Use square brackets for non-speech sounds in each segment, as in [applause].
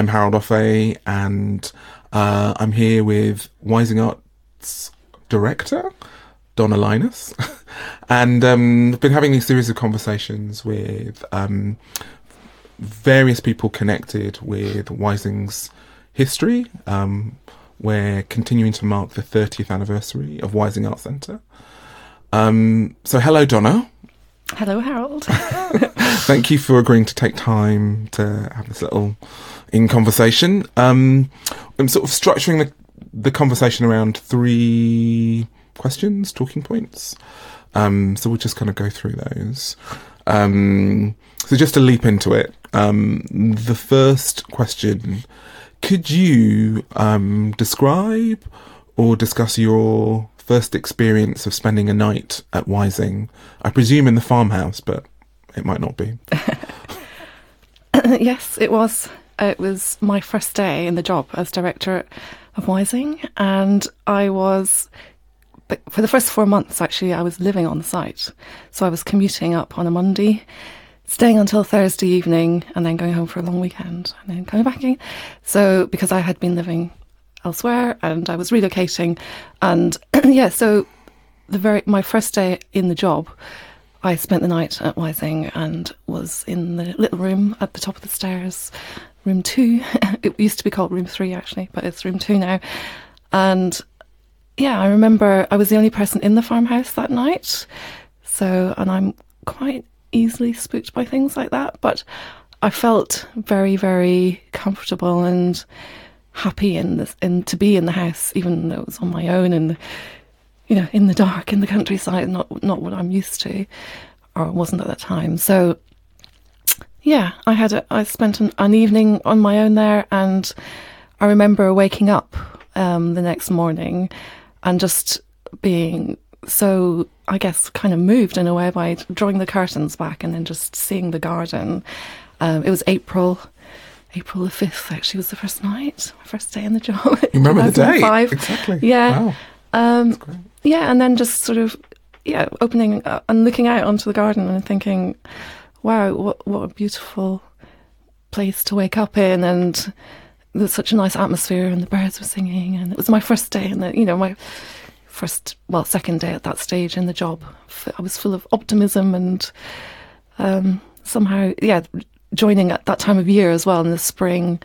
I'm Harold Offeh, and uh, I'm here with Wysing Arts director Donna Lynas, [laughs] and um, I've been having these series of conversations with um, various people connected with Wysing's history. Um, we're continuing to mark the 30th anniversary of Wysing Arts Centre. Um, so, hello, Donna. Hello, Harold. [laughs] Thank you for agreeing to take time to have this little in conversation. Um, I'm sort of structuring the, the conversation around three questions, talking points. Um, so we'll just kind of go through those. Um, so just to leap into it, um, the first question: Could you um, describe or discuss your first experience of spending a night at Wysing? I presume in the farmhouse, but it might not be. [laughs] yes, it was. Uh, it was my first day in the job as director of Wysing, and I was but for the first four months, actually, I was living on the site. So I was commuting up on a Monday, staying until Thursday evening, and then going home for a long weekend, and then coming back again. So because I had been living elsewhere and I was relocating, and [clears throat] yeah, so the very my first day in the job. I spent the night at Wysing and was in the little room at the top of the stairs, room two. [laughs] it used to be called room three, actually, but it's room two now. And yeah, I remember I was the only person in the farmhouse that night. So, and I'm quite easily spooked by things like that, but I felt very, very comfortable and happy in this, and to be in the house, even though it was on my own and you know in the dark in the countryside, not not what I'm used to, or wasn't at that time. So, yeah, I had a, I spent an, an evening on my own there, and I remember waking up um, the next morning and just being so, I guess, kind of moved in a way by drawing the curtains back and then just seeing the garden. Um, it was April. April the 5th actually was the first night, my first day in the job. [laughs] You remember the day? Exactly. Yeah. Wow. Um, yeah, and then just sort of, yeah, opening uh, and looking out onto the garden and thinking, wow, what, what a beautiful place to wake up in. And there was such a nice atmosphere and the birds were singing and it was my first day and you know my first well second day at that stage in the job i was full of optimism and um, somehow yeah joining at that time of year as well in the spring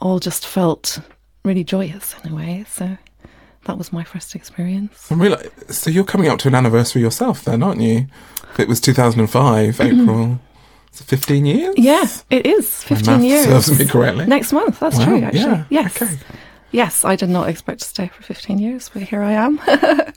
all just felt really joyous in a way so that was my first experience I'm really, so you're coming up to an anniversary yourself then aren't you it was 2005 mm-hmm. april 15 years? Yeah, it is 15 years. serves me correctly. Next month, that's wow, true, actually. Yeah, yes. Okay. Yes, I did not expect to stay for 15 years, but here I am. [laughs]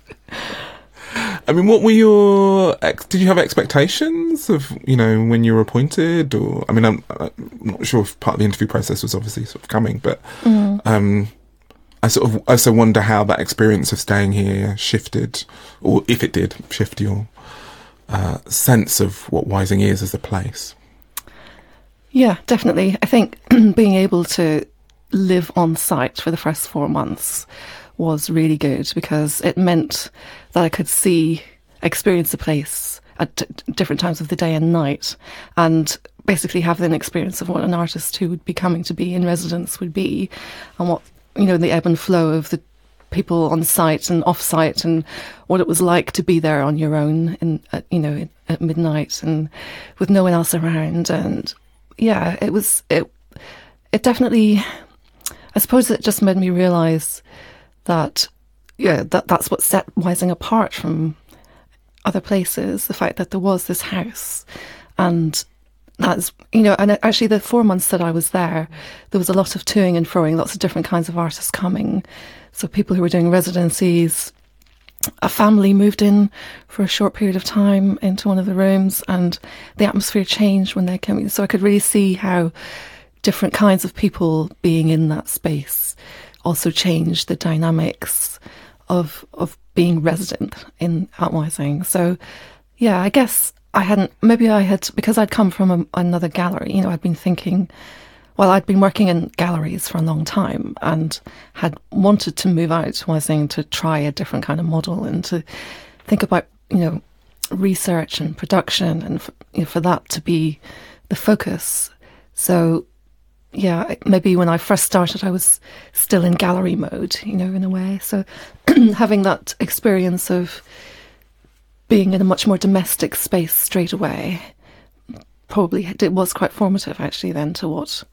I mean, what were your? Ex- did you have expectations of you know when you were appointed, or I mean, I'm, I'm not sure if part of the interview process was obviously sort of coming, but mm. um, I sort of also wonder how that experience of staying here shifted, or if it did shift your uh, sense of what Wysing is as a place. Yeah, definitely. I think [clears throat] being able to live on site for the first four months was really good because it meant that I could see, experience the place at t- different times of the day and night, and basically have an experience of what an artist who would be coming to be in residence would be, and what you know the ebb and flow of the people on site and off site and what it was like to be there on your own in at, you know at midnight and with no one else around. And yeah it was it it definitely I suppose it just made me realize that yeah that that's what set Wysing apart from other places the fact that there was this house. And that's you know and actually the four months that I was there there was a lot of toing and froing lots of different kinds of artists coming. So people who were doing residencies, a family moved in for a short period of time into one of the rooms, and the atmosphere changed when they came. So I could really see how different kinds of people being in that space also changed the dynamics of of being resident in Outwising. So yeah, I guess I hadn't. Maybe I had because I'd come from a, another gallery. You know, I'd been thinking well, I'd been working in galleries for a long time and had wanted to move out to Wysing to try a different kind of model and to think about, you know, research and production and for, you know, for that to be the focus. So, yeah, maybe when I first started, I was still in gallery mode, you know, in a way. So [clears throat] having that experience of being in a much more domestic space straight away probably it was quite formative actually then to what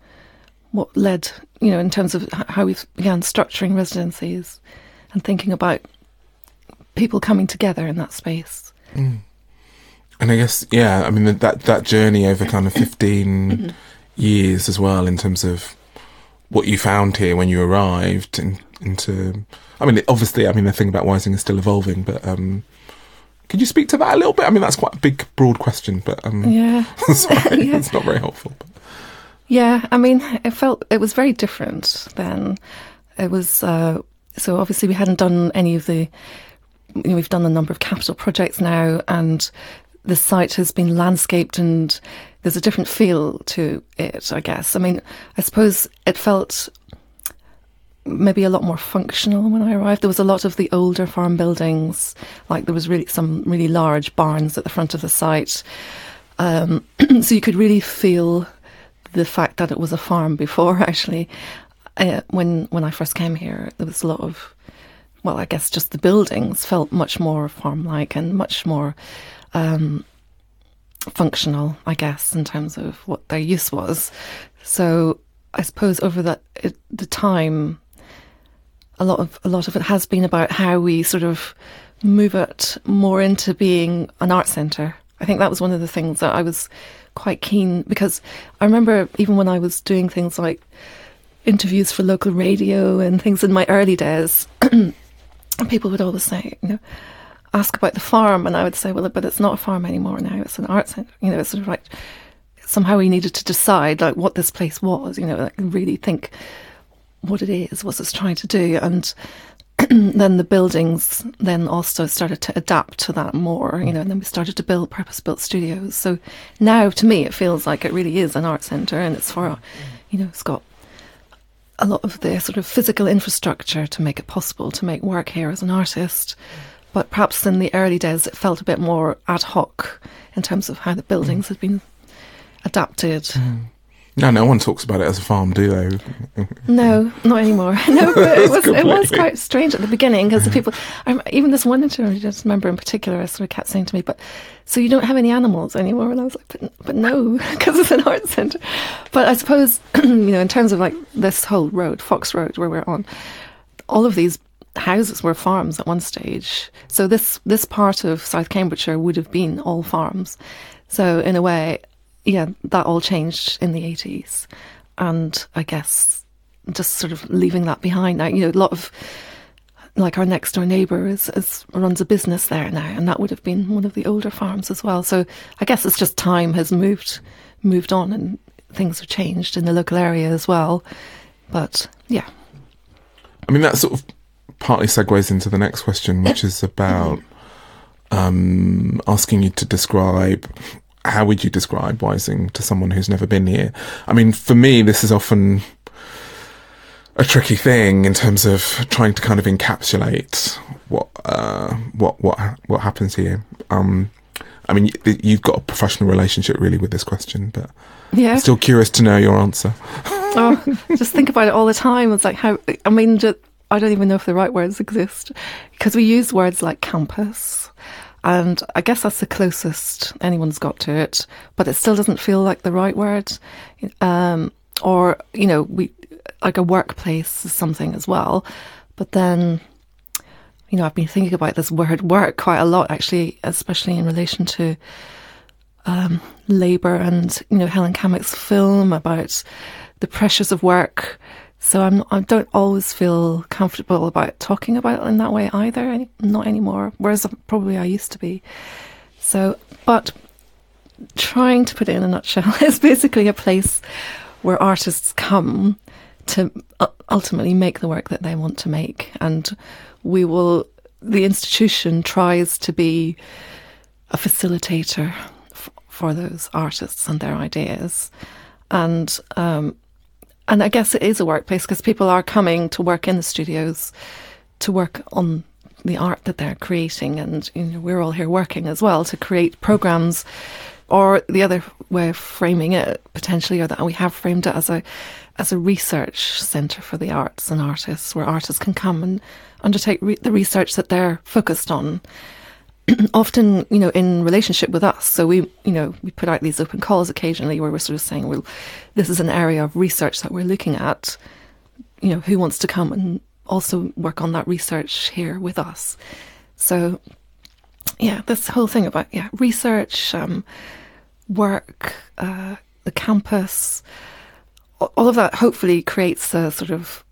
what led you know in terms of how we began structuring residencies and thinking about people coming together in that space. Mm. And I guess yeah, I mean that that journey over kind of 15 mm-hmm. Years as well in terms of what you found here when you arrived in, into I mean obviously I mean the thing about Wysing is still evolving but um could you speak to that a little bit? I mean, that's quite a big, broad question, but um, [laughs] yeah, sorry, [laughs] yeah. it's not very helpful. But. Yeah, I mean, it felt it was very different then. It was uh, so obviously we hadn't done any of the. You know, we've done a number of capital projects now, and the site has been landscaped, and there's a different feel to it. I guess. I mean, I suppose it felt maybe a lot more functional when I arrived. There was a lot of the older farm buildings, like there was really some really large barns at the front of the site. Um, [clears throat] so you could really feel the fact that it was a farm before [laughs] actually. Uh, when when I first came here, there was a lot of, well, I guess just the buildings felt much more farm-like and much more um, functional, I guess, in terms of what their use was. So I suppose over that the time a lot of a lot of it has been about how we sort of move it more into being an art centre. I think that was one of the things that I was quite keen because I remember even when I was doing things like interviews for local radio and things in my early days, [clears throat] people would always say, you know, ask about the farm, and I would say, well, but it's not a farm anymore now; it's an art centre. You know, it's sort of like somehow we needed to decide like what this place was. You know, like really think what it is, what it's trying to do, and [clears throat] then the buildings then also started to adapt to that more, you know, and then we started to build purpose-built studios. So now, to me, it feels like it really is an art centre, and it's for, you know, it's got a lot of the sort of physical infrastructure to make it possible to make work here as an artist. But perhaps in the early days, it felt a bit more ad hoc in terms of how the buildings mm. had been adapted. Mm. No, no one talks about it as a farm, do they? [laughs] no, not anymore. [laughs] No, but it was it was quite strange at the beginning because the people, um, even this one interview, I just remember in particular, I sort of kept saying to me, "But so you don't have any animals anymore?" And I was like, "But, but no, [laughs] because it's an art centre." But I suppose [clears throat] you know, in terms of like this whole road, Fox Road, where we're on, all of these houses were farms at one stage. So this this part of South Cambridgeshire would have been all farms. So in a way, yeah, that all changed in the 80s. And I guess just sort of leaving that behind now, you know, a lot of like our next door neighbour is, is, runs a business there now, and that would have been one of the older farms as well. So I guess it's just time has moved moved on and things have changed in the local area as well. But yeah, I mean that sort of partly segues into the next question, which is about um, asking you to describe how would you describe Wysing to someone who's never been here? I mean, for me, this is often a tricky thing in terms of trying to kind of encapsulate what uh, what what what happens here. Um, I mean, you've got a professional relationship really with this question, but yeah, still curious to know your answer. oh, just think about it all the time. It's like how I mean, just, I don't even know if the right words exist because we use words like campus and I guess that's the closest anyone's got to it, but it still doesn't feel like the right word. Um, or, you know, we like a workplace is something as well. But then, you know, I've been thinking about this word work quite a lot, actually, especially in relation to um, labour and, you know, Helen Cammock's film about the pressures of work so I'm, I don't always feel comfortable about talking about it in that way either, not anymore, whereas probably I used to be. So, but trying to put it in a nutshell [laughs] is basically a place where artists come to ultimately make the work that they want to make. And we will, the institution tries to be a facilitator f- for those artists and their ideas. And um, and I guess it is a workplace because people are coming to work in the studios to work on the art that they're creating, and you know, we're all here working as well to create programs or the other way of framing it potentially, or that we have framed it as a as a research centre for the arts and artists, where artists can come and undertake re- the research that they're focused on. [clears throat] Often, you know, in relationship with us. So we, you know, we put out these open calls occasionally where we're sort of saying, well, this is an area of research that we're looking at. You know, who wants to come and also work on that research here with us? So, yeah, this whole thing about yeah research, um, work, uh, the campus, all of that hopefully creates a sort of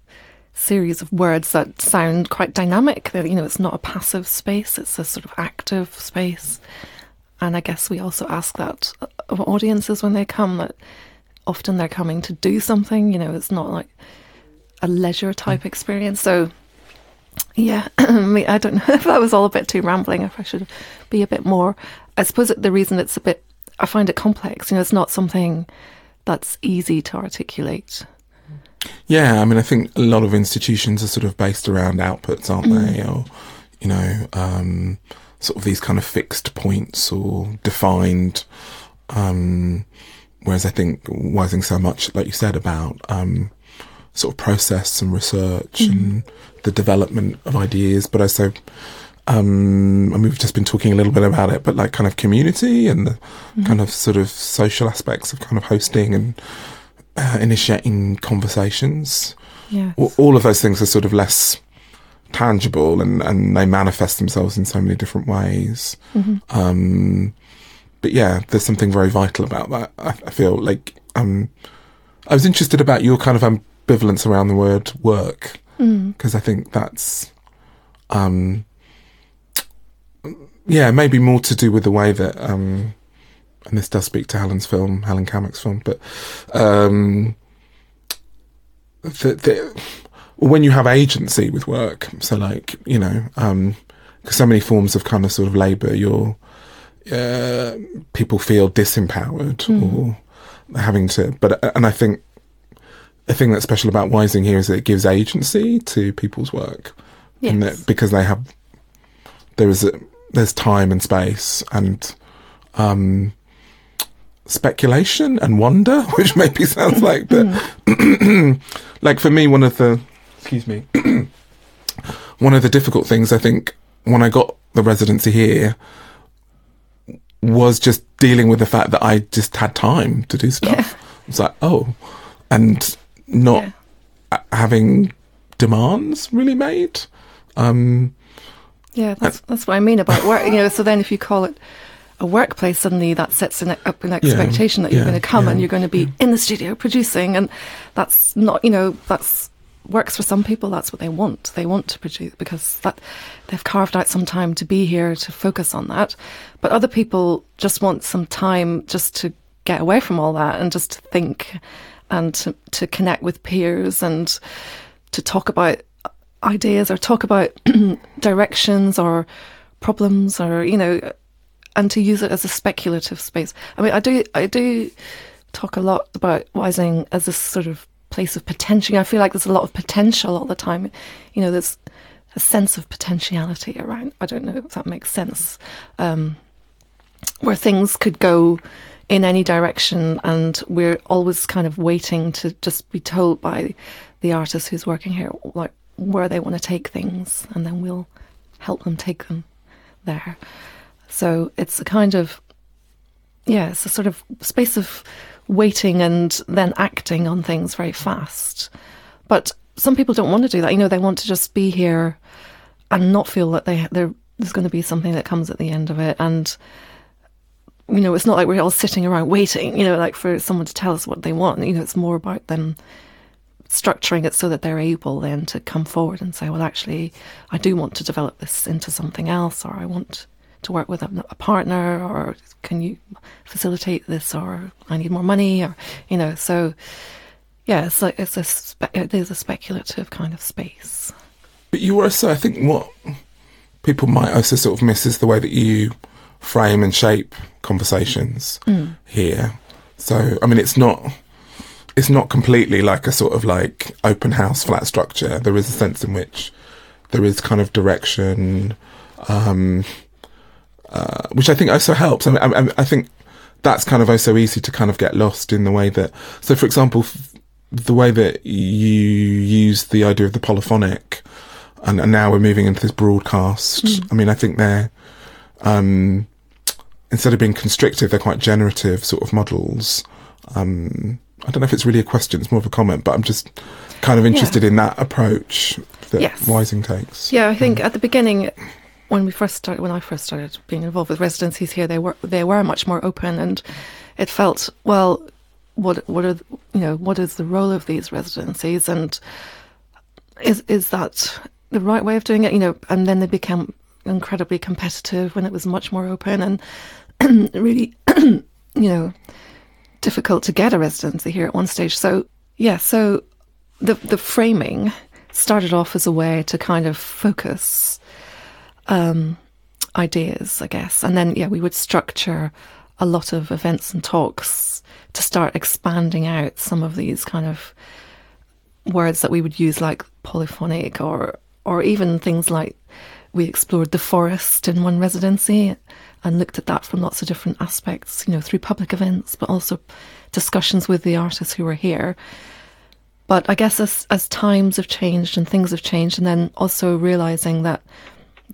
series of words that sound quite dynamic. That you know, it's not a passive space; it's a sort of active space. And I guess we also ask that of audiences when they come that often they're coming to do something. You know, it's not like a leisure type mm. experience. So, yeah, [clears throat] I mean, I don't [laughs] know if that was all a bit too rambling. If I should be a bit more, I suppose the reason it's a bit, I find it complex. You know, it's not something that's easy to articulate. Yeah, I mean, I think a lot of institutions are sort of based around outputs, aren't mm. they? Or, you know, um, sort of these kind of fixed points or defined. Um, whereas I think Wysing so much, like you said, about um, sort of process and research mm. and the development of ideas, but also, um, and we've just been talking a little bit about it, but like kind of community and the mm. kind of sort of social aspects of kind of hosting and initiating conversations. Yeah. All of those things are sort of less tangible and, and they manifest themselves in so many different ways. Mm-hmm. Um, but yeah, there's something very vital about that. I, I feel like um, I was interested about your kind of ambivalence around the word work because mm. I think that's um, yeah maybe more to do with the way that um, and this does speak to Helen's film, Helen Cammock's film, but um, the, the, when you have agency with work, so like you know, um, so many forms of kind of sort of labour, you're uh, people feel disempowered mm. or having to. But and I think the thing that's special about Wysing here is that it gives agency to people's work, yes. and that because they have there is a there's time and space and um, speculation and wonder, [laughs] which maybe sounds like, but [clears throat] like for me, one of the, excuse me, [clears throat] one of the difficult things I think when I got the residency here was just dealing with the fact that I just had time to do stuff. Yeah. It's like, oh, and not yeah. having demands really made. Um, yeah, that's, that's what I mean about work. You know, so then if you call it a workplace, suddenly that sets an, up an expectation yeah, that you're yeah, going to come yeah, and you're going to be in the studio producing, and that's not, you know, that's works for some people. That's what they want. They want to produce because that they've carved out some time to be here to focus on that. But other people just want some time just to get away from all that and just to think and to, to connect with peers and to talk about ideas or talk about [clears throat] directions or problems or you know and to use it as a speculative space. I mean, I do, I do talk a lot about Wysing as a sort of place of potential. I feel like there's a lot of potential all the time. You know, there's a sense of potentiality around. I don't know if that makes sense. Um, where things could go in any direction, and we're always kind of waiting to just be told by the artist who's working here, like where they want to take things, and then we'll help them take them there. So it's a kind of, yeah, it's a sort of space of waiting and then acting on things very fast. But some people don't want to do that. You know, they want to just be here and not feel that they there's going to be something that comes at the end of it. And you know, it's not like we're all sitting around waiting. You know, like for someone to tell us what they want. You know, it's more about them structuring it so that they're able then to come forward and say, well, actually, I do want to develop this into something else, or I want to work with a, a, partner or can you facilitate this or I need more money or you know so yeah it's like it's a spe- is a speculative kind of space. But you also I think what people might also sort of miss is the way that you frame and shape conversations mm. here. So I mean it's not it's not completely like a sort of like open house flat structure. There is a sense in which there is kind of direction um, uh, which I think also helps. I, mean, I, I, think that's kind of also easy to kind of get lost in the way that. So, for example, the way that you use the idea of the polyphonic, and, and now we're moving into this broadcast. I mean, I think they're um, instead of being constrictive, they're quite generative sort of models. Um, I don't know if it's really a question; it's more of a comment. But I'm just kind of interested in that approach that Yes. Wysing takes. Yeah, I think at the beginning, when we first started, when I first started being involved with residencies here, they were they were much more open, and it felt well. What what are you know what is the role of these residencies, and is is that the right way of doing it? You know, and then they became incredibly competitive when it was much more open, and [clears throat] really, [clears throat] you know, difficult to get a residency here at one stage. So yeah, so the the framing started off as a way to kind of focus um, ideas, I guess, and then yeah, we would structure a lot of events and talks to start expanding out some of these kind of words that we would use, like polyphonic, or or even things like we explored the forest in one residency and looked at that from lots of different aspects, you know, through public events, but also discussions with the artists who were here. But I guess as as times have changed and things have changed, and then also realizing that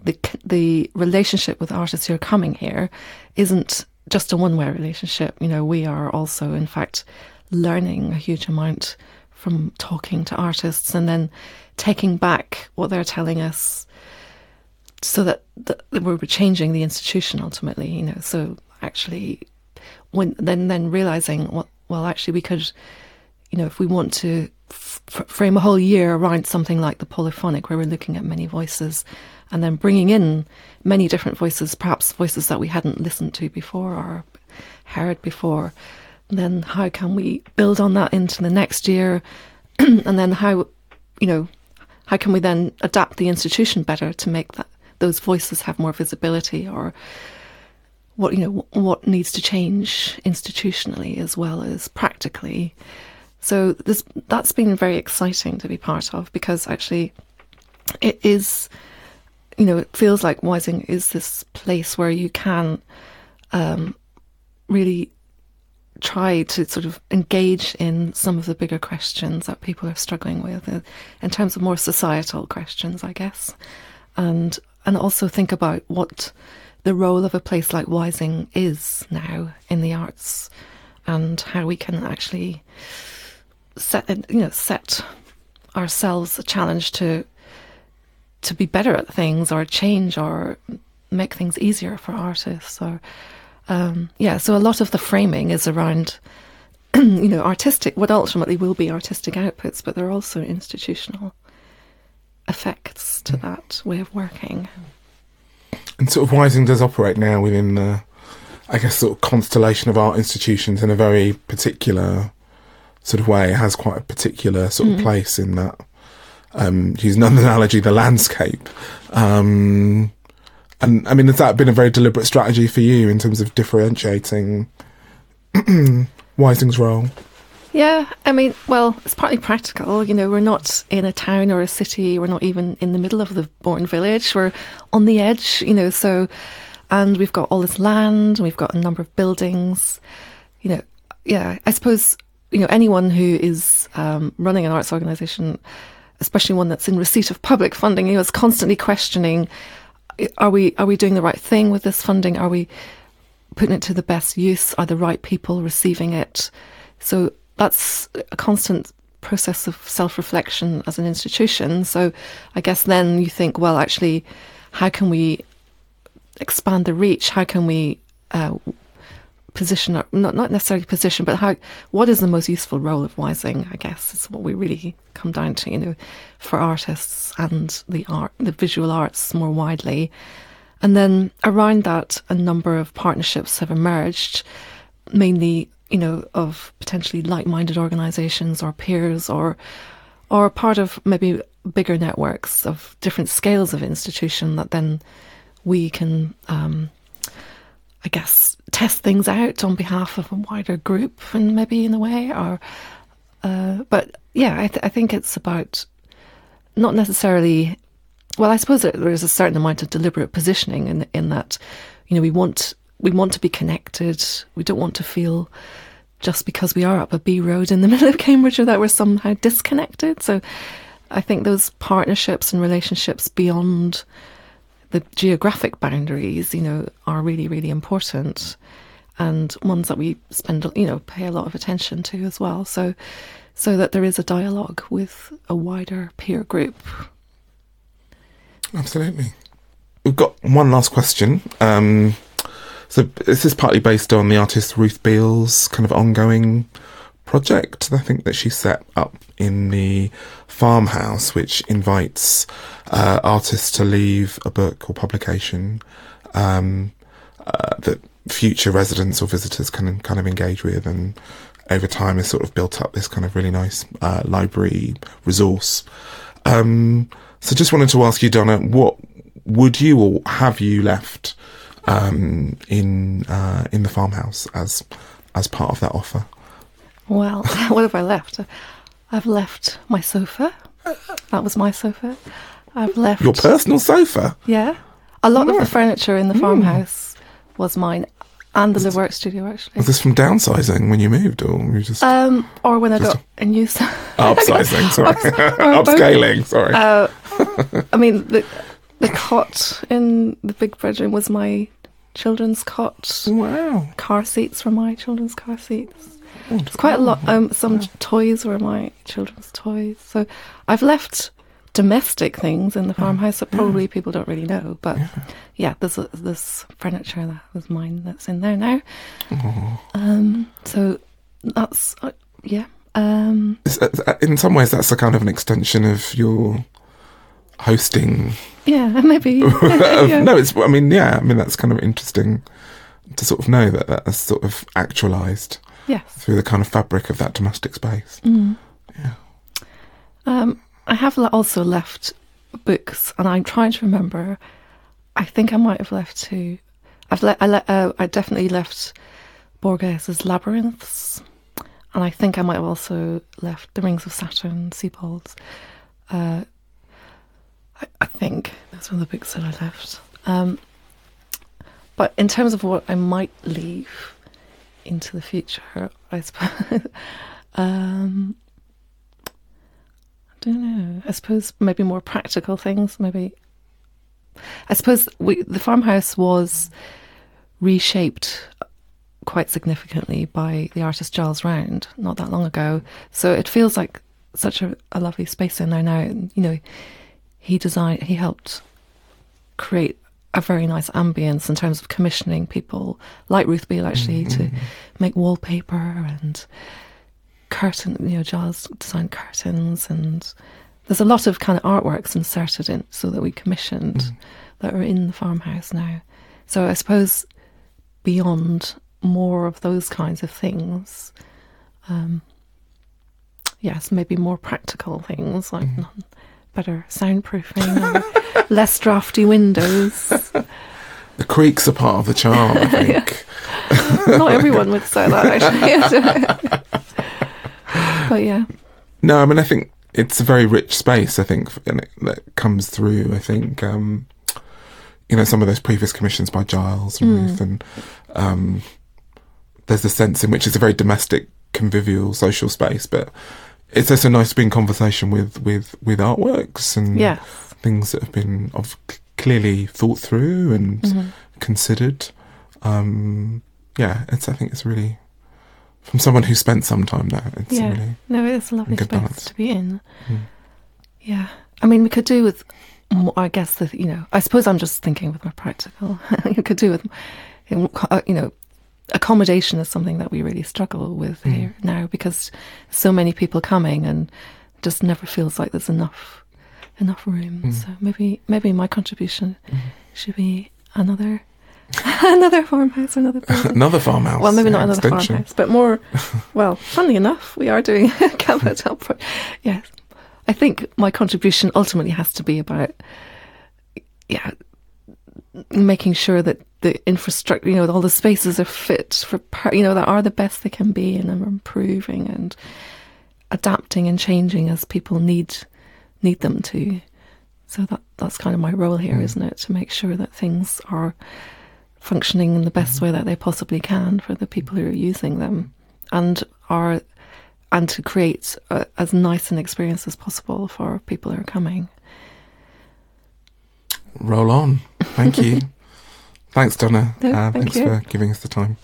the the relationship with artists who are coming here isn't just a one way relationship. You know, we are also, in fact, learning a huge amount from talking to artists and then taking back what they're telling us, so that, that we're changing the institution ultimately. You know, so actually, when then then realizing what well, actually, we could you know, if we want to frame a whole year around something like the polyphonic, where we're looking at many voices and then bringing in many different voices, perhaps voices that we hadn't listened to before or heard before, then how can we build on that into the next year? [clears throat] and then how, you know, how can we then adapt the institution better to make that those voices have more visibility or what you know what needs to change institutionally as well as practically so this that's been very exciting to be part of because actually it is you know it feels like Wysing is this place where you can um, really try to sort of engage in some of the bigger questions that people are struggling with uh, in terms of more societal questions I guess. And and also think about what the role of a place like Wysing is now in the arts and how we can actually set you know set ourselves a challenge to to be better at things or change or make things easier for artists or um, yeah so a lot of the framing is around [clears throat] you know artistic what ultimately will be artistic outputs but there are also institutional effects to that way of working And sort of Wysing does operate now within the, I guess, sort of constellation of art institutions in a very particular sort of way. It has quite a particular sort of place in that. Um, use another analogy, the landscape. Um, and I mean, has that been a very deliberate strategy for you in terms of differentiating [clears throat] Wysing's role? Yeah, I mean, well, it's partly practical. You know, we're not in a town or a city. We're not even in the middle of the Bourn village. We're on the edge, you know, so, and we've got all this land and we've got a number of buildings. You know, yeah, I suppose, you know, anyone who is um, running an arts organisation, especially one that's in receipt of public funding, you was constantly questioning are we are we doing the right thing with this funding? Are we putting it to the best use? Are the right people receiving it? So that's a constant process of self reflection as an institution. So I guess then you think, well, actually, how can we expand the reach? How can we uh, position, not not necessarily position, but how what is the most useful role of Wysing? I guess is what we really come down to. You know, for artists and the art, the visual arts more widely. And then around that, a number of partnerships have emerged, mainly, you know, of potentially like-minded organisations or peers or or part of maybe bigger networks of different scales of institution that then we can, um, I guess, test things out on behalf of a wider group and maybe in a way, or uh, but yeah, I, th- I think it's about not necessarily well, I suppose there is a certain amount of deliberate positioning in in that, you know, we want we want to be connected. We don't want to feel just because we are up a B road in the [laughs] middle of Cambridge that we're somehow disconnected. So I think those partnerships and relationships beyond the geographic boundaries, you know, are really, really important and ones that we spend, you know, pay a lot of attention to as well. So, so that there is a dialogue with a wider peer group. Absolutely. We've got one last question. Um, so this is partly based on the artist Ruth Beale's kind of ongoing project. I think that she set up in the farmhouse, which invites uh, artists to leave a book or publication um, uh, that future residents or visitors can kind of engage with, and over time has sort of built up this kind of really nice uh, library resource. Um, so just wanted to ask you, Donna, what would you or have you left um, in uh, in the farmhouse as as part of that offer? Well, [laughs] what have I left? I've left my sofa. That was my sofa. I've left Your personal sofa. Yeah, a lot of the furniture in the farmhouse was mine, and the live work studio actually. Was this from downsizing when you moved, or you just Um, or when I got a new. s- [laughs] upsizing? Sorry, [laughs] upscaling. Sorry. Uh, I mean, the the cot in the big bedroom was my children's cot. wow. Car seats were my children's car seats. It's quite a lot. Um, some toys were my children's toys. So I've left domestic things in the farmhouse that probably people don't really know. But yeah, there's a, there's furniture that was mine that's in there now. Um, so that's uh, yeah. Um, In some ways, that's a kind of an extension of your hosting. yeah, [laughs] maybe. [laughs] of- [laughs] yeah. No, it's. I mean, yeah. I mean, that's kind of interesting to sort of know that that's sort of actualized Yes. through the kind of fabric of that domestic space. Mm. Um, I have also left books, and I'm trying to remember. I think I might have left two. I've le- I, le- uh, I definitely left Borges's Labyrinths, and I think I might have also left The Rings of Saturn, Sebald's. Uh, I, I think those were the books that I left. Um, but in terms of what I might leave into the future, I suppose. [laughs] um, I don't know. I suppose maybe more practical things. Maybe. I suppose we, the farmhouse was reshaped quite significantly by the artist Giles Round not that long ago. So it feels like such a, a lovely space in there now. And, you know, he designed, he helped create a very nice ambience in terms of commissioning people like Ruth Beale actually to mm-hmm. make wallpaper and curtain, you know, Giles designed curtains. And there's a lot of kind of artworks inserted in so that we commissioned mm-hmm. that are in the farmhouse now. So I suppose beyond more of those kinds of things, um, yes, maybe more practical things like mm-hmm. non- better soundproofing, [laughs] less drafty windows. [laughs] The creaks are part of the charm, I [laughs] think. Not everyone would say that actually. but yeah, No, I mean, I think it's a very rich space. I think and it, that comes through. I think um, you know some of those previous commissions by Giles and Ruth, and um, there's a sense in which it's a very domestic, convivial, social space, but it's also nice to be in conversation with with with artworks and yeah, things that have been of clearly thought through and Mm-hmm. considered. Um, yeah, it's. I think it's really from someone who spent some time there. It's yeah. really No, it's a lovely space balance. to be in. Mm. Yeah, I mean, we could do with. more- I guess that you know. I suppose I'm just thinking with my practical. [laughs] you could do with, uh, you know, accommodation is something that we really struggle with Mm. here now because so many people coming and just never feels like there's enough enough room. Mm. So maybe maybe my contribution should be another [laughs] another farmhouse, another [laughs] another farmhouse. Well, maybe yeah, not another extension. farmhouse, but more. [laughs] Well, funnily enough, we are doing a. Pro- yes, I think my contribution ultimately has to be about, yeah, making sure that the infrastructure, you know, all the spaces are fit for, you know, that are the best they can be and are improving and adapting and changing as people need need them to. So that that's kind of my role here, mm. not it? To make sure that things are functioning in the best mm-hmm. way that they possibly can for the people who are using them and are and to create a, as nice an experience as possible for people who are coming. Roll on. Thank you. [laughs] Thanks, Donna. No, uh, thank thanks you. for giving us the time.